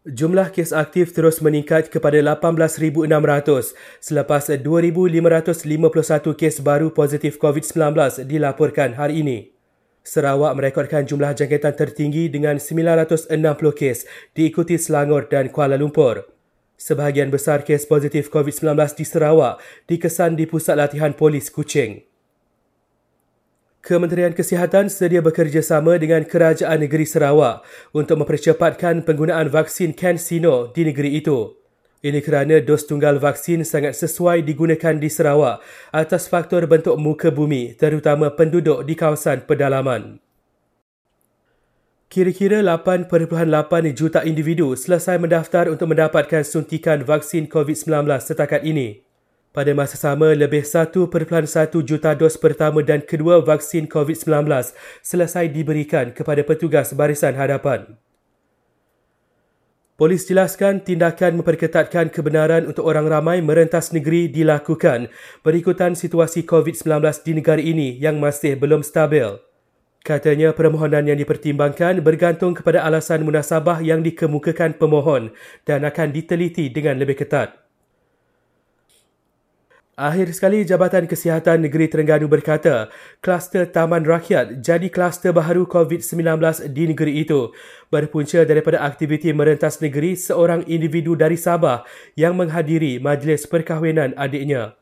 Jumlah kes aktif terus meningkat kepada 18,600 selepas 2,551 kes baru positif COVID-19 dilaporkan hari ini. Sarawak merekodkan jumlah jangkitan tertinggi dengan 960 kes diikuti Selangor dan Kuala Lumpur. Sebahagian besar kes positif COVID-19 di Sarawak dikesan di Pusat Latihan Polis Kuching. Kementerian Kesihatan sedia bekerjasama dengan Kerajaan Negeri Sarawak untuk mempercepatkan penggunaan vaksin CanSino di negeri itu. Ini kerana dos tunggal vaksin sangat sesuai digunakan di Sarawak atas faktor bentuk muka bumi terutama penduduk di kawasan pedalaman. Kira-kira 8.8 juta individu selesai mendaftar untuk mendapatkan suntikan vaksin COVID-19 setakat ini. Pada masa sama, lebih 1.1 juta dos pertama dan kedua vaksin COVID-19 selesai diberikan kepada petugas barisan hadapan. Polis jelaskan tindakan memperketatkan kebenaran untuk orang ramai merentas negeri dilakukan berikutan situasi COVID-19 di negara ini yang masih belum stabil. Katanya permohonan yang dipertimbangkan bergantung kepada alasan munasabah yang dikemukakan pemohon dan akan diteliti dengan lebih ketat. Akhir sekali, Jabatan Kesihatan Negeri Terengganu berkata, kluster Taman Rakyat jadi kluster baharu COVID-19 di negeri itu berpunca daripada aktiviti merentas negeri seorang individu dari Sabah yang menghadiri majlis perkahwinan adiknya.